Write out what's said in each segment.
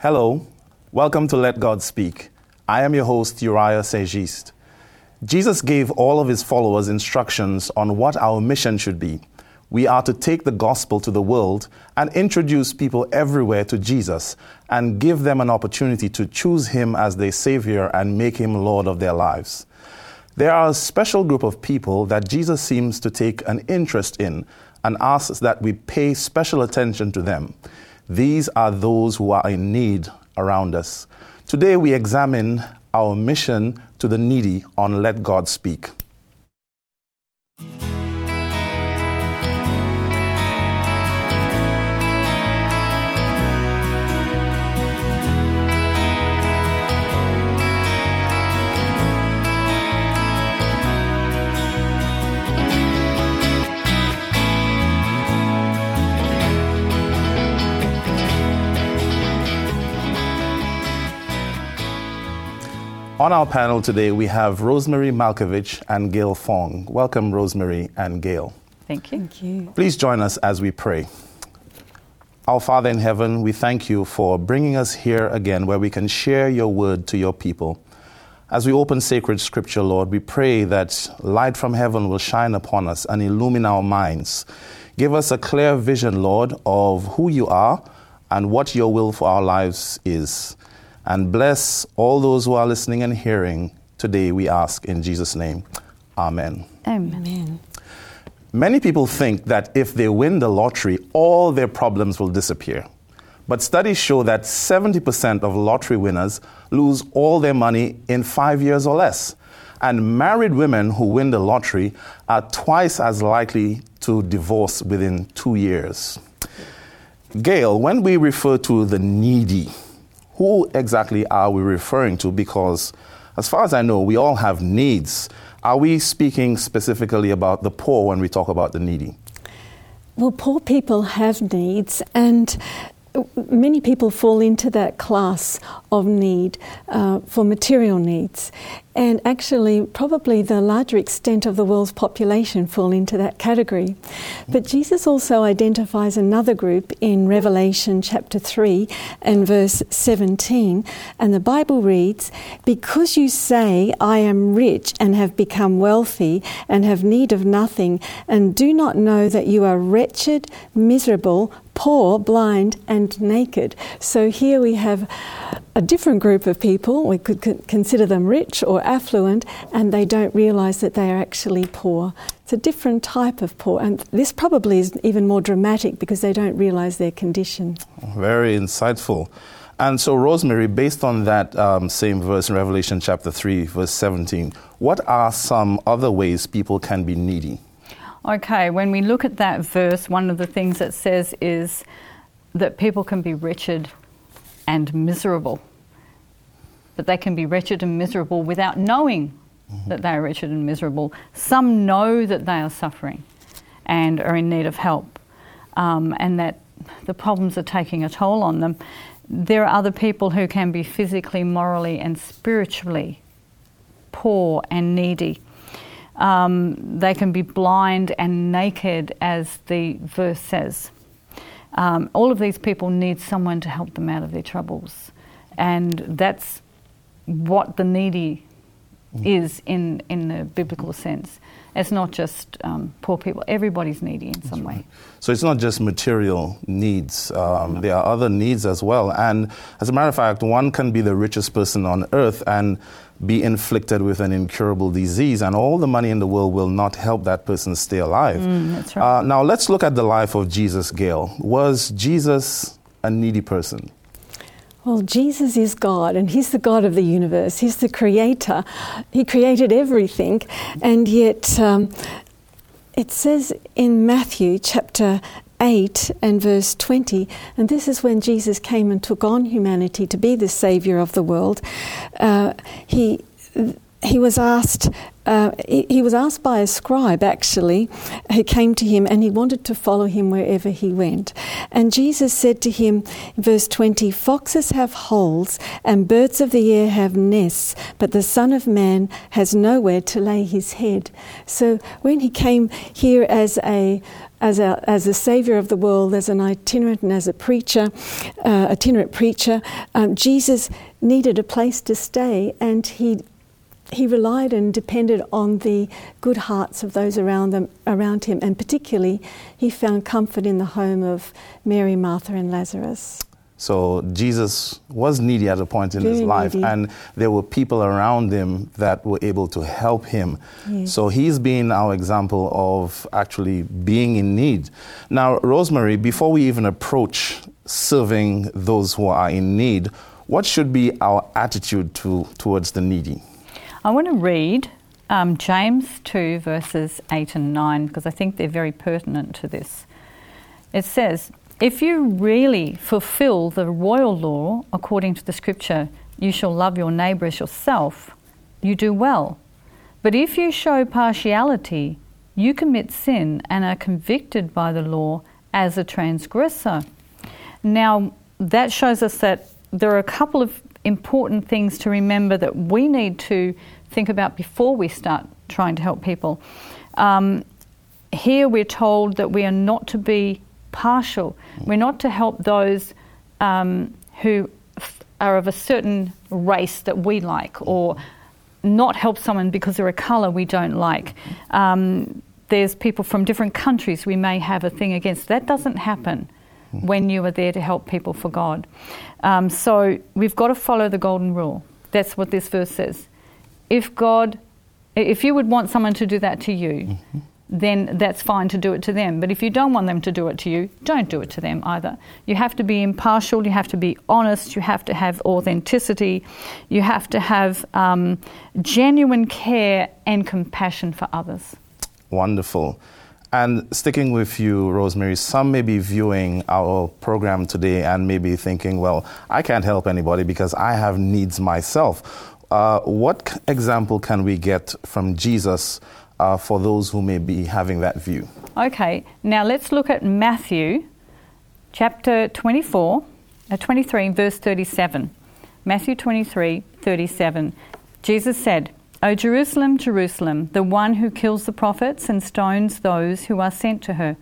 Hello, welcome to Let God Speak. I am your host, Uriah St Juste. Jesus gave all of his followers instructions on what our mission should be. We are to take the gospel to the world and introduce people everywhere to Jesus and give them an opportunity to choose him as their Savior and make him Lord of their lives. There are a special group of people that Jesus seems to take an interest in and asks that we pay special attention to them. These are those who are in need around us. Today we examine our mission to the needy on Let God Speak. On our panel today, we have Rosemary Malkiewycz and Gayl Fong. Welcome, Rosemary and Gayl. Thank you. Thank you. Please join us as we pray. Our Father in heaven, we thank you for bringing us here again where we can share your word to your people. As we open sacred scripture, Lord, we pray that light from heaven will shine upon us and illumine our minds. Give us a clear vision, Lord, of who you are and what your will for our lives is and bless all those who are listening and hearing today, we ask in Jesus' name. Amen. Amen. Amen. Many people think that if they win the lottery, all their problems will disappear. But studies show that 70% of lottery winners lose all their money in five years or less. And married women who win the lottery are twice as likely to divorce within two years. Gayl, when we refer to the needy, who exactly are we referring to? Because, as far as I know, we all have needs. Are we speaking specifically about the poor when we talk about the needy? Well, poor people have needs, and many people fall into that class of need uh, for material needs. And actually, probably the larger extent of the world's population fall into that category. But Jesus also identifies another group in Revelation chapter 3 and verse 17. And the Bible reads, Because you say, I am rich and have become wealthy and have need of nothing, and do not know that you are wretched, miserable, poor, blind, and naked. So here we have a different group of people. We could consider them rich or affluent, and they don't realize that they are actually poor. It's a different type of poor, and this probably is even more dramatic because they don't realize their condition. Very insightful. And so, Rosemary, based on that um, same verse in Revelation chapter 3, verse 17, what are some other ways people can be needy? Okay, when we look at that verse, one of the things it says is that people can be wretched and miserable. But they can be wretched and miserable without knowing mm-hmm. that they are wretched and miserable. Some know that they are suffering and are in need of help, um, and that the problems are taking a toll on them. There are other people who can be physically, morally, and spiritually poor and needy. Um, they can be blind and naked, as the verse says. Um, all of these people need someone to help them out of their troubles. And that's what the needy. Is in, in the biblical sense. It's not just um, poor people, everybody's needy in some way. So it's not just material needs, um, no. there are other needs as well. And as a matter of fact, one can be the richest person on earth and be inflicted with an incurable disease, and all the money in the world will not help that person stay alive. Mm, that's right. Uh, now, let's look at the life of Jesus, Gayl. Was Jesus a needy person? Well, Jesus is God, and He's the God of the universe. He's the creator. He created everything, and yet um, it says in Matthew chapter 8 and verse 20, and this is when Jesus came and took on humanity to be the Savior of the world. Uh, he he was asked uh, he, he, was asked by a scribe actually who came to him and he wanted to follow him wherever he went. And jesus said to him verse 20 foxes have holes and birds of the air have nests but the son of man has nowhere to lay his head. So when he came here as a as a, as a savior of the world, as an itinerant and as a preacher, uh, itinerant preacher, um, Jesus needed a place to stay, and he he relied and depended on the good hearts of those around them around him, and particularly he found comfort in the home of Mary, Martha, and Lazarus. So Jesus was needy at a point in Very his life, needy. and there were people around him that were able to help him. Yes. So he's been our example of actually being in need. Now, Rosemary, before we even approach serving those who are in need, what should be our attitude to, towards the needy? I want to read um, James 2, verses 8 and 9, because I think they're very pertinent to this. It says, If you really fulfill the royal law according to the scripture, you shall love your neighbour as yourself, you do well. But if you show partiality, you commit sin and are convicted by the law as a transgressor. Now, that shows us that there are a couple of important things to remember that we need to think about before we start trying to help people. Um, here we're told that we are not to be partial. We're not to help those um, who are of a certain race that we like or not help someone because they're a colour we don't like. Um, there's people from different countries we may have a thing against. That doesn't happen when you are there to help people for God. Um, so we've got to follow the golden rule. That's what this verse says. If God, if you would want someone to do that to you, then that's fine to do it to them. But if you don't want them to do it to you, don't do it to them either. You have to be impartial, you have to be honest, you have to have authenticity, you have to have um, genuine care and compassion for others. Wonderful. And sticking with you, Rosemary, some may be viewing our program today and may be thinking, well, I can't help anybody because I have needs myself. Uh, what example can we get from Jesus uh, for those who may be having that view? Okay, now let's look at Matthew chapter 24, uh, 23, verse 37. Matthew 23, 37. Jesus said, O Jerusalem, Jerusalem, the one who kills the prophets and stones those who are sent to her.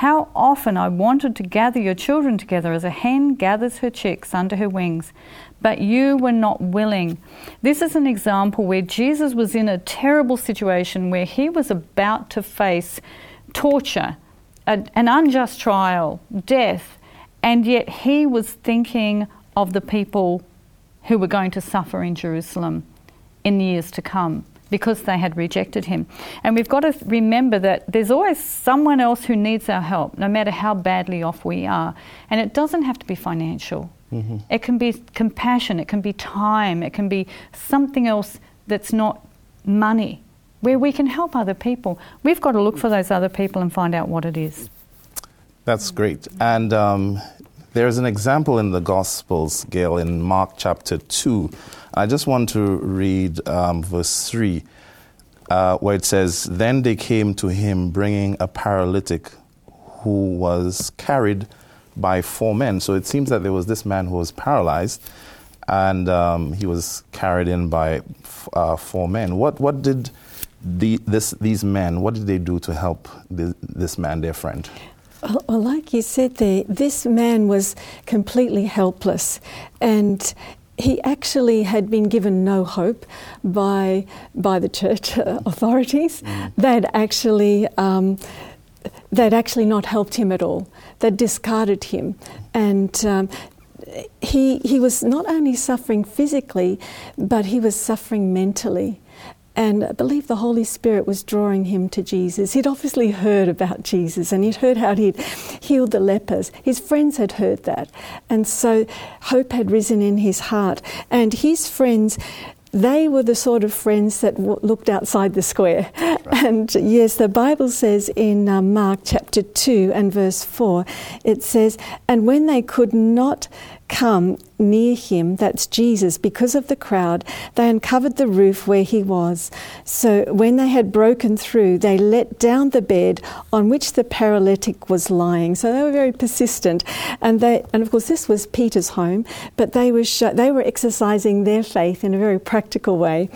How often I wanted to gather your children together as a hen gathers her chicks under her wings, but you were not willing. This is an example where Jesus was in a terrible situation where he was about to face torture, a, an unjust trial, death, and yet he was thinking of the people who were going to suffer in Jerusalem in years to come because they had rejected him. And we've got to remember that there's always someone else who needs our help, no matter how badly off we are. And it doesn't have to be financial. It can be compassion, it can be time, it can be something else that's not money, where we can help other people. We've got to look for those other people and find out what it is. That's great. And um, there's an example in the Gospels, Gayl, in Mark chapter 2. I just want to read um, verse 3, uh, where it says, Then they came to him bringing a paralytic who was carried by four men. So it seems that there was this man who was paralyzed, and um, he was carried in by uh, four men. What, what did the, this, these men, what did they do to help this man, their friend? Well, like you said there, this man was completely helpless and he actually had been given no hope by, by the church authorities. They'd actually. Um, they'd actually not helped him at all. They'd discarded him. And um, he, he was not only suffering physically, but he was suffering mentally. And I believe the Holy Spirit was drawing him to Jesus. He'd obviously heard about Jesus and he'd heard how he'd healed the lepers. His friends had heard that. And so hope had risen in his heart. And his friends, they were the sort of friends that w- looked outside the square. And yes, the Bible says in uh, Mark chapter 2 and verse 4, it says, And when they could not come near him, that's Jesus, because of the crowd, they uncovered the roof where he was. So when they had broken through, they let down the bed on which the paralytic was lying. So they were very persistent, and they, and of course this was Peter's home, but they were sho- they were exercising their faith in a very practical way,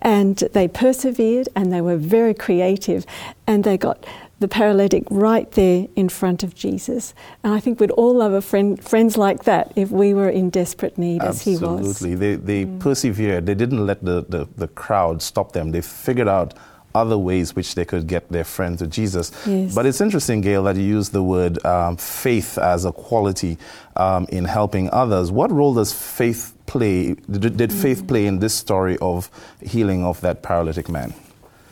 and they persevered and they were very creative, and they got the paralytic right there in front of Jesus. And I think we'd all love a friend, friends like that if we were in desperate need as he was. Absolutely. They, they persevered. They didn't let the, the, the crowd stop them. They figured out other ways which they could get their friend to Jesus. Yes. But it's interesting, Gayl, that you use the word um, faith as a quality um, in helping others. What role does faith play? Did, did faith play in this story of healing of that paralytic man?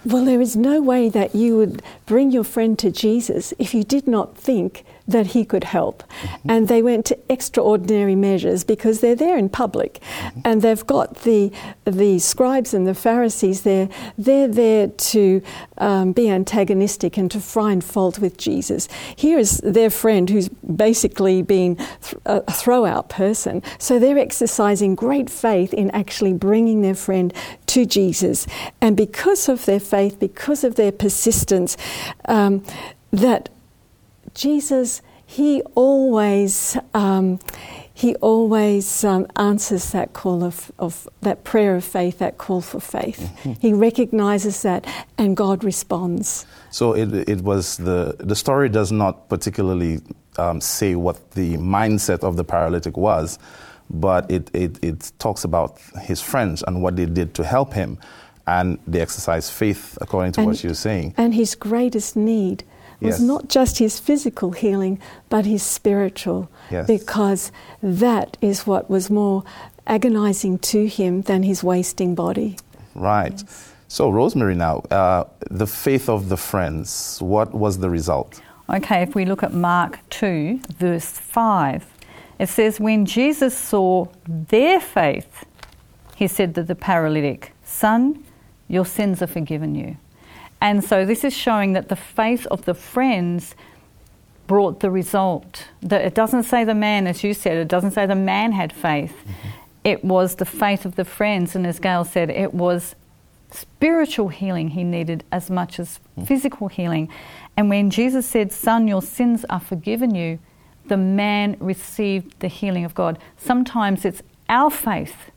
Well, there is no way that you would bring your friend to Jesus if you did not think that he could help. And they went to extraordinary measures because they're there in public and they've got the, the scribes and the Pharisees there. They're there to um, be antagonistic and to find fault with Jesus. Here is their friend who's basically been th- a throw-out person. So they're exercising great faith in actually bringing their friend to Jesus. And because of their faith, because of their persistence, um, that Jesus, he always, um, he always um, answers that call of, of that prayer of faith, that call for faith. He recognizes that, and God responds. So it, it was the, the story does not particularly um, say what the mindset of the paralytic was, but it, it, it talks about his friends and what they did to help him. And they exercised faith, according to And- what you're saying. And his greatest need was Yes. not just his physical healing, but his spiritual, Yes. because that is what was more agonizing to him than his wasting body. Right. So, Rosemary, now, uh, the faith of the friends, what was the result? Okay, if we look at Mark 2, verse 5, it says, When Jesus saw their faith, he said to the paralytic, Son, your sins are forgiven you. And so this is showing that the faith of the friends brought the result. That it doesn't say the man, as you said, it doesn't say the man had faith. Mm-hmm. It was the faith of the friends, and as Gayl said, it was spiritual healing he needed as much as mm. physical healing. And when Jesus said, Son, your sins are forgiven you, the man received the healing of God. Sometimes it's our faith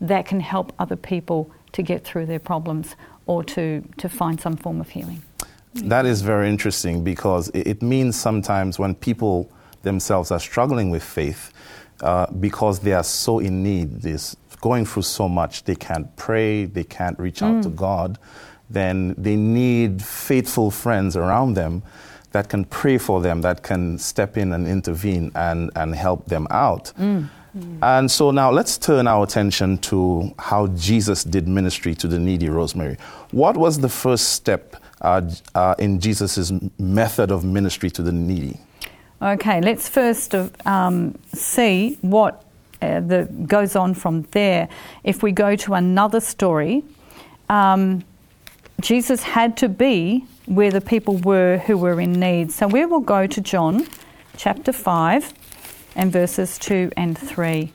that can help other people to get through their problems or to, to find some form of healing. That is very interesting because it means sometimes when people themselves are struggling with faith, uh, because they are so in need, they're going through so much, they can't pray, they can't reach out to God, then they need faithful friends around them that can pray for them, that can step in and intervene and, and help them out. And so now let's turn our attention to how Jesus did ministry to the needy, Rosemary. What was the first step uh, uh, in Jesus' method of ministry to the needy? Okay, let's first um, see what uh, the, goes on from there. If we go to another story, um, Jesus had to be where the people were who were in need. So we will go to John chapter 5 and verses 2 and 3.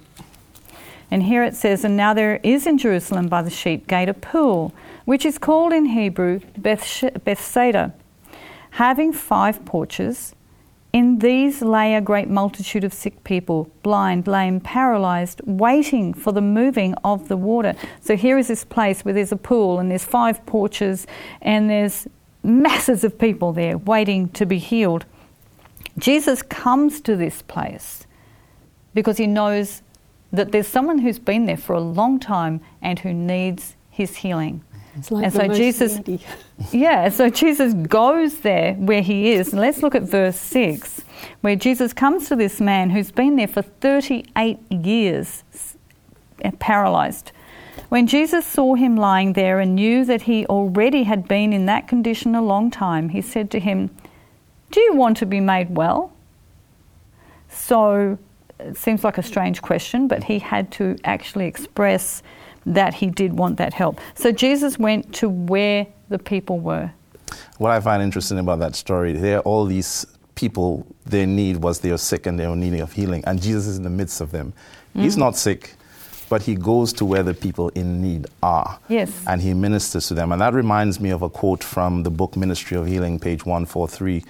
And here it says, And now there is in Jerusalem by the sheep gate a pool, which is called in Hebrew Beth- Bethsaida, having five porches. In these lay a great multitude of sick people, blind, lame, paralyzed, waiting for the moving of the water. So here is this place where there's a pool and there's five porches and there's masses of people there waiting to be healed. Jesus comes to this place because he knows that there's someone who's been there for a long time and who needs his healing. It's like And so Jesus- needy. Yeah, so Jesus goes there where he is. And let's look at verse 6, where Jesus comes to this man who's been there for 38 years, uh, paralyzed. When Jesus saw him lying there and knew that he already had been in that condition a long time, he said to him, Do you want to be made well? So it seems like a strange question, but he had to actually express that he did want that help. So Jesus went to where the people were. What I find interesting about that story, there are all these people, their need was they were sick and they were needing of healing, and Jesus is in the midst of them. Mm. He's not sick, but he goes to where the people in need are. Yes. And he ministers to them. And that reminds me of a quote from the book Ministry of Healing, page 143,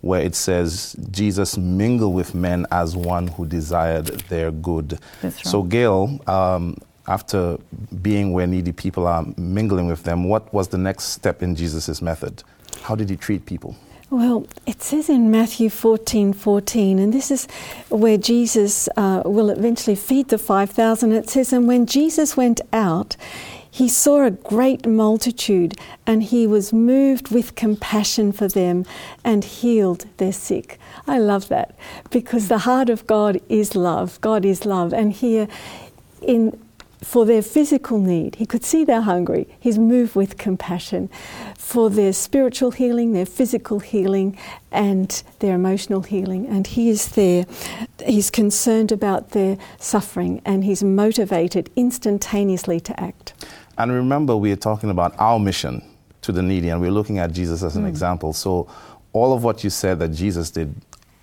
where it says, Jesus mingled with men as one who desired their good. So. Gayl, um, after being where needy people are, mingling with them, what was the next step in Jesus' method? How did he treat people? Well, it says in Matthew 14 14, and this is where Jesus uh, will eventually feed the 5,000. It says, And when Jesus went out, he saw a great multitude, and he was moved with compassion for them and healed their sick. I love that because the heart of God is love. God is love. And here, in for their physical need. He could see they're hungry. He's moved with compassion for their spiritual healing, their physical healing, and their emotional healing. And He is there. He's concerned about their suffering and He's motivated instantaneously to act. And remember, we are talking about our mission to the needy, and we're looking at Jesus as an mm. example. So, all of what you said that Jesus did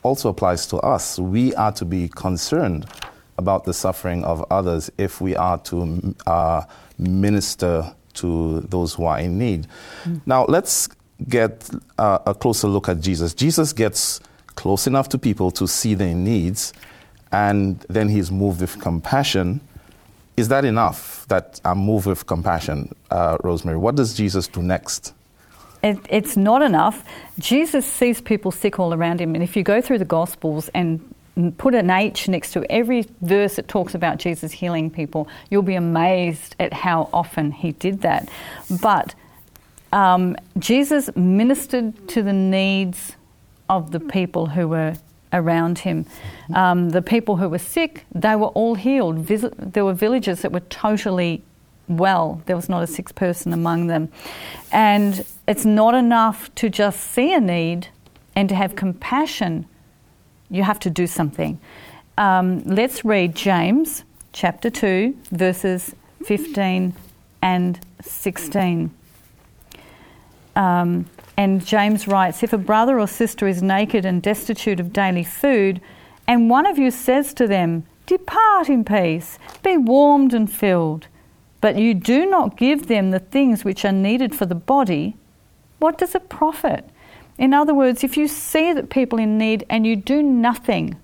also applies to us. We are to be concerned about the suffering of others if we are to uh, minister to those who are in need. Mm. Now, let's get uh, a closer look at Jesus. Jesus gets close enough to people to see their needs, and then he's moved with compassion. Is that enough that I'm moved with compassion, uh, Rosemary? What does Jesus do next? It, it's not enough. Jesus sees people sick all around him, and if you go through the Gospels and put an H next to every verse that talks about Jesus healing people, you'll be amazed at how often he did that. But um, Jesus ministered to the needs of the people who were around him. Um, the people who were sick, they were all healed. There were villages that were totally well. There was not a sick person among them. And it's not enough to just see a need and to have compassion you have to do something. Um, let's read James chapter 2, verses 15 and 16. Um, and James writes If a brother or sister is naked and destitute of daily food, and one of you says to them, Depart in peace, be warmed and filled, but you do not give them the things which are needed for the body, what does it profit? In other words, if you see that people in need and you do nothing,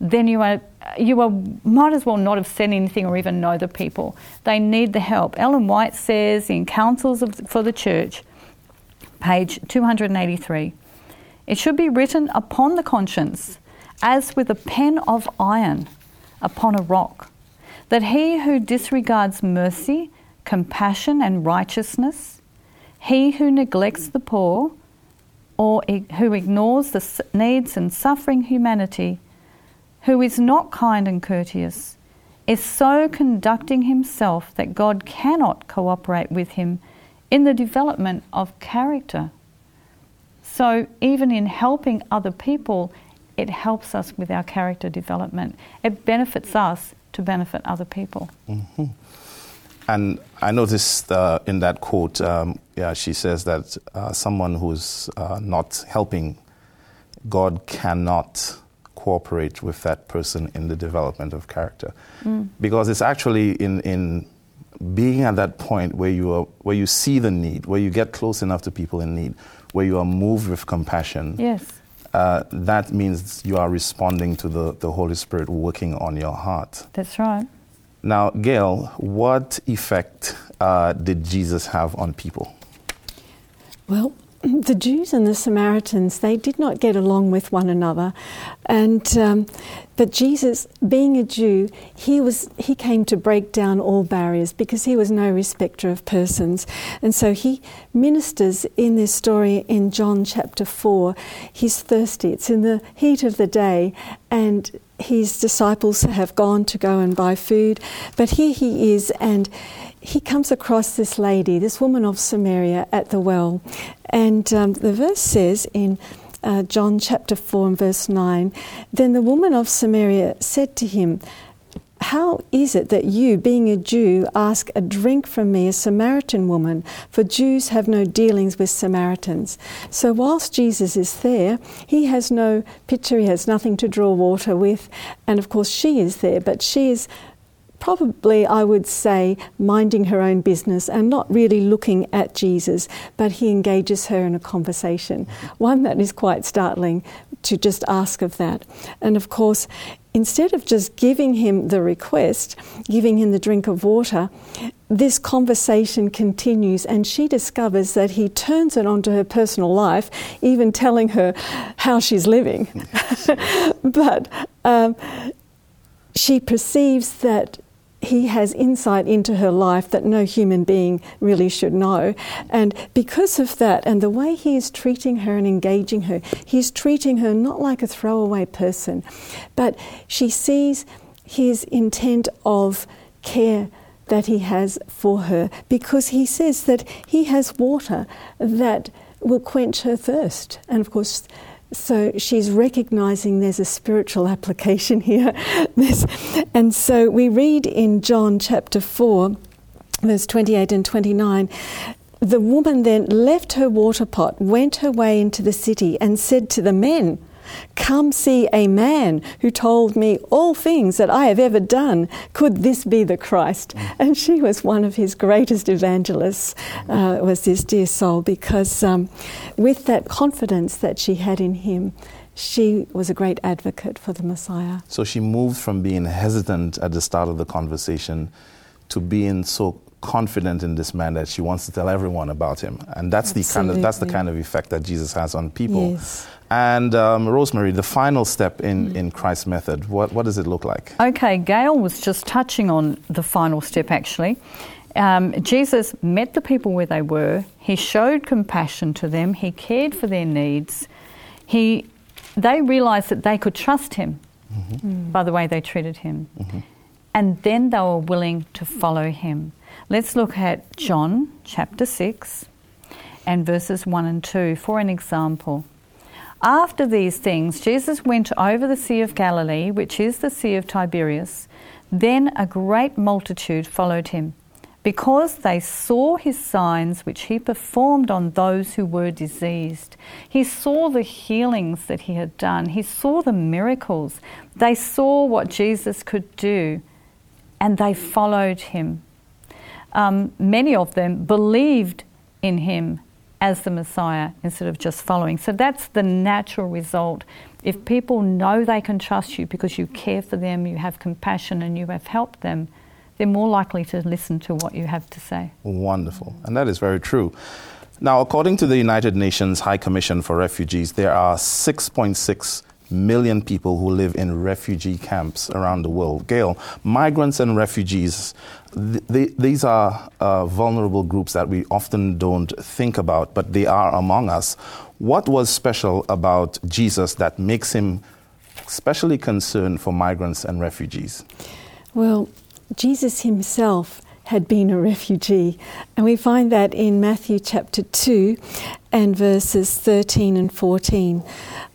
then you are you are might as well not have said anything or even know the people. They need the help. Ellen White says in Counsels of, for the Church, page 283, it should be written upon the conscience as with a pen of iron upon a rock, that he who disregards mercy, compassion, and righteousness, he who neglects the poor, or who ignores the needs and suffering humanity, who is not kind and courteous, is so conducting himself that God cannot cooperate with him in the development of character. So, even in helping other people, it helps us with our character development. It benefits us to benefit other people. Mm-hmm. And I noticed uh, in that quote, um, yeah, she says that uh, someone who's uh, not helping, God cannot cooperate with that person in the development of character, mm. because it's actually in in being at that point where you are where you see the need, where you get close enough to people in need, where you are moved with compassion. Yes. Uh, that means you are responding to the, the Holy Spirit working on your heart. That's right. Now, Gayl, what effect uh, did Jesus have on people? Well, the Jews and the Samaritans, they did not get along with one another. And, um, but Jesus, being a Jew, he, was, he came to break down all barriers because he was no respecter of persons. And so he ministers in this story in John chapter 4. He's thirsty, it's in the heat of the day, and his disciples have gone to go and buy food. But here he is, and he comes across this lady, this woman of Samaria, at the well. And um, the verse says in uh, John chapter 4 and verse 9 Then the woman of Samaria said to him, how is it that you, being a Jew, ask a drink from me, a Samaritan woman? For Jews have no dealings with Samaritans. So, whilst Jesus is there, he has no pitcher, he has nothing to draw water with. And of course, she is there, but she is probably, I would say, minding her own business and not really looking at Jesus, but he engages her in a conversation, one that is quite startling to just ask of that. And of course, instead of just giving him the request, giving him the drink of water, this conversation continues, and she discovers that he turns it onto her personal life, even telling her how she's living. but um, she perceives that he has insight into her life that no human being really should know. And because of that, and the way he is treating her and engaging her, he's treating her not like a throwaway person, but she sees his intent of care that he has for her because he says that he has water that will quench her thirst. And of course, so she's recognizing there's a spiritual application here. and so we read in John chapter 4, verse 28 and 29. The woman then left her water pot, went her way into the city, and said to the men, Come see a man who told me all things that I have ever done. Could this be the Christ? Mm. And she was one of his greatest evangelists, uh, was this dear soul, because um, with that confidence that she had in him, she was a great advocate for the Messiah. So she moved from being hesitant at the start of the conversation to being so confident in this man that she wants to tell everyone about him, and that's Absolutely. the kind of that's the kind of effect that Jesus has on people. Yes. And um, Rosemary, the final step in, mm. in Christ's method, what, what does it look like? Okay, Gayl was just touching on the final step actually. Um, Jesus met the people where they were, he showed compassion to them, he cared for their needs, he, they realised that they could trust him mm-hmm. Mm. by the way they treated him. Mm-hmm. And then they were willing to follow him. Let's look at John chapter 6 and verses 1 and 2 for an example. After these things, Jesus went over the Sea of Galilee, which is the Sea of Tiberias. Then a great multitude followed him, because they saw his signs which he performed on those who were diseased. He saw the healings that he had done, he saw the miracles. They saw what Jesus could do, and they followed him. Um, many of them believed in him as the Messiah instead of just following. So that's the natural result. If people know they can trust you because you care for them, you have compassion, and you have helped them, they're more likely to listen to what you have to say. Wonderful. And that is very true. Now, according to the United Nations High Commission for Refugees, there are 6.6 million people who live in refugee camps around the world. Gayl, migrants and refugees, th- they, these are uh, vulnerable groups that we often don't think about, but they are among us. What was special about Jesus that makes him especially concerned for migrants and refugees? Well, Jesus himself had been a refugee. And we find that in Matthew chapter 2 and verses 13 and 14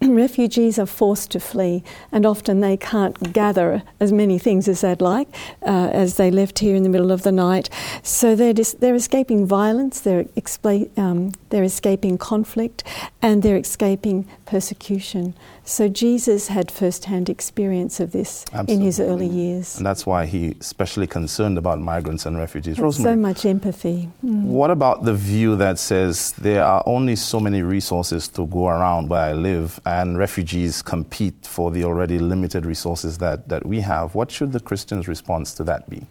refugees are forced to flee, and often they can't gather as many things as they'd like uh, as they left here in the middle of the night. So they're, dis- they're escaping violence, they're, expla- um, they're escaping conflict, and they're escaping persecution. So Jesus had first-hand experience of this Absolutely. in his early years. And that's why he especially concerned about migrants and refugees. so much empathy. Mm. What about the view that says there are only so many resources to go around where I live and refugees compete for the already limited resources that, that we have? What should the Christian's response to that be?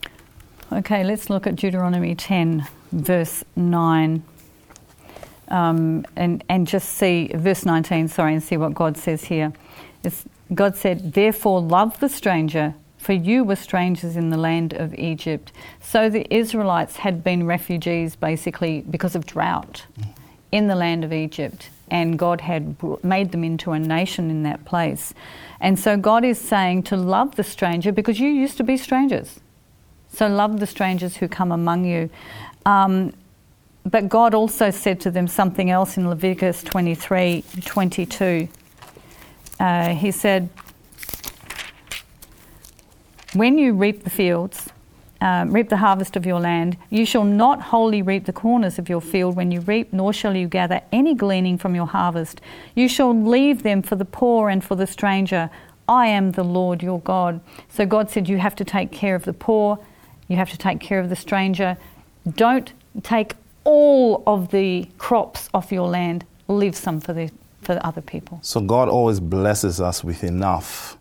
Okay, let's look at Deuteronomy 10, verse 9 um, and, and just see verse 19, sorry, and see what God says here. It's, God said, Therefore, love the stranger, for you were strangers in the land of Egypt. So the Israelites had been refugees basically because of drought in the land of Egypt, and God had made them into a nation in that place. And so God is saying to love the stranger because you used to be strangers. So love the strangers who come among you. Um, but God also said to them something else in Leviticus 23 22. Uh, he said, When you reap the fields um, reap the harvest of your land. You shall not wholly reap the corners of your field when you reap, nor shall you gather any gleaning from your harvest. You shall leave them for the poor and for the stranger. I am the Lord your God. So God said, You have to take care of the poor, you have to take care of the stranger. Don't take all of the crops off your land, leave some for the, for the other people. So God always blesses us with enough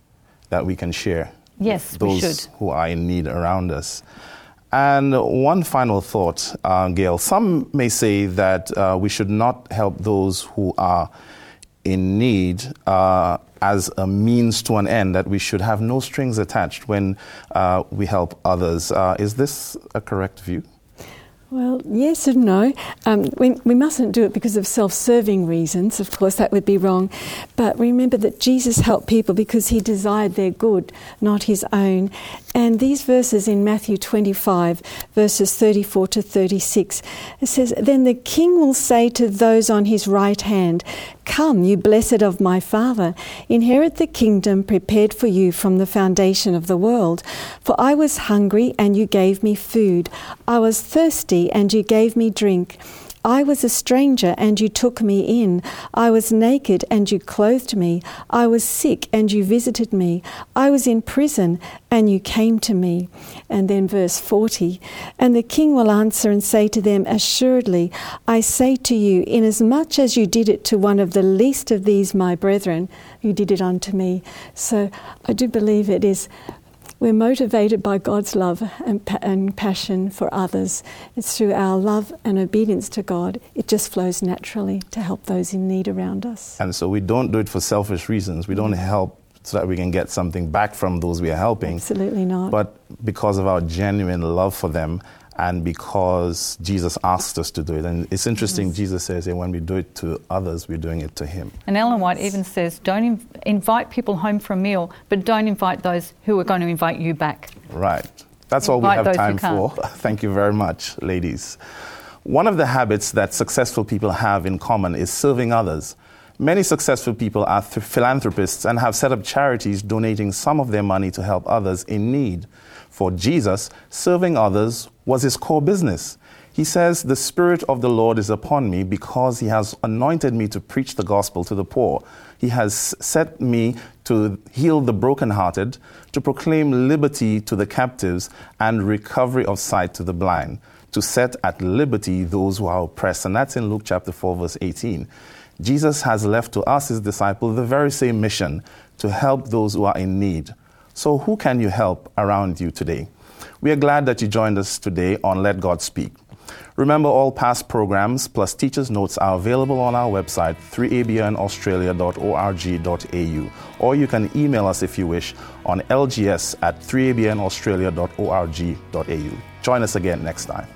that we can share. Yes, with those we should. who are in need around us. And one final thought, uh, Gayl. Some may say that uh, we should not help those who are in need uh, as a means to an end, that we should have no strings attached when uh, we help others. Uh, is this a correct view? Well, yes and no. Um, we, we mustn't do it because of self serving reasons, of course, that would be wrong. But remember that Jesus helped people because he desired their good, not his own. And these verses in Matthew 25, verses 34 to 36, it says, Then the king will say to those on his right hand, Come, you blessed of my Father, inherit the kingdom prepared for you from the foundation of the world. For I was hungry, and you gave me food. I was thirsty, and you gave me drink. I was a stranger, and you took me in. I was naked, and you clothed me. I was sick, and you visited me. I was in prison, and you came to me. And then verse 40 And the king will answer and say to them, Assuredly, I say to you, inasmuch as you did it to one of the least of these my brethren, you did it unto me. So I do believe it is we're motivated by God's love and, pa- and, passion for others. It's through our love and obedience to God, it just flows naturally to help those in need around us. And so we don't do it for selfish reasons. We don't help so that we can get something back from those we are helping. Absolutely not. But because of our genuine love for them and because Jesus asked us to do it. And it's interesting, yes. Jesus says when we do it to others, we're doing it to Him. And Ellen White even says, don't inv- invite people home for a meal, but don't invite those who are going to invite you back. Right. That's all we have time for. Thank you very much, ladies. One of the habits that successful people have in common is serving others. Many successful people are th- philanthropists and have set up charities donating some of their money to help others in need. For Jesus, serving others was his core business. He says, The Spirit of the Lord is upon me because he has anointed me to preach the gospel to the poor. He has set me to heal the brokenhearted, to proclaim liberty to the captives, and recovery of sight to the blind, to set at liberty those who are oppressed. And that's in Luke chapter 4, verse 18. Jesus has left to us, his disciples, the very same mission to help those who are in need. So, who can you help around you today? We are glad that you joined us today on Let God Speak. Remember, all past programs plus teachers' notes are available on our website, 3abnaustralia.org.au, or you can email us if you wish on lgs at 3abnaustralia.org.au. Join us again next time.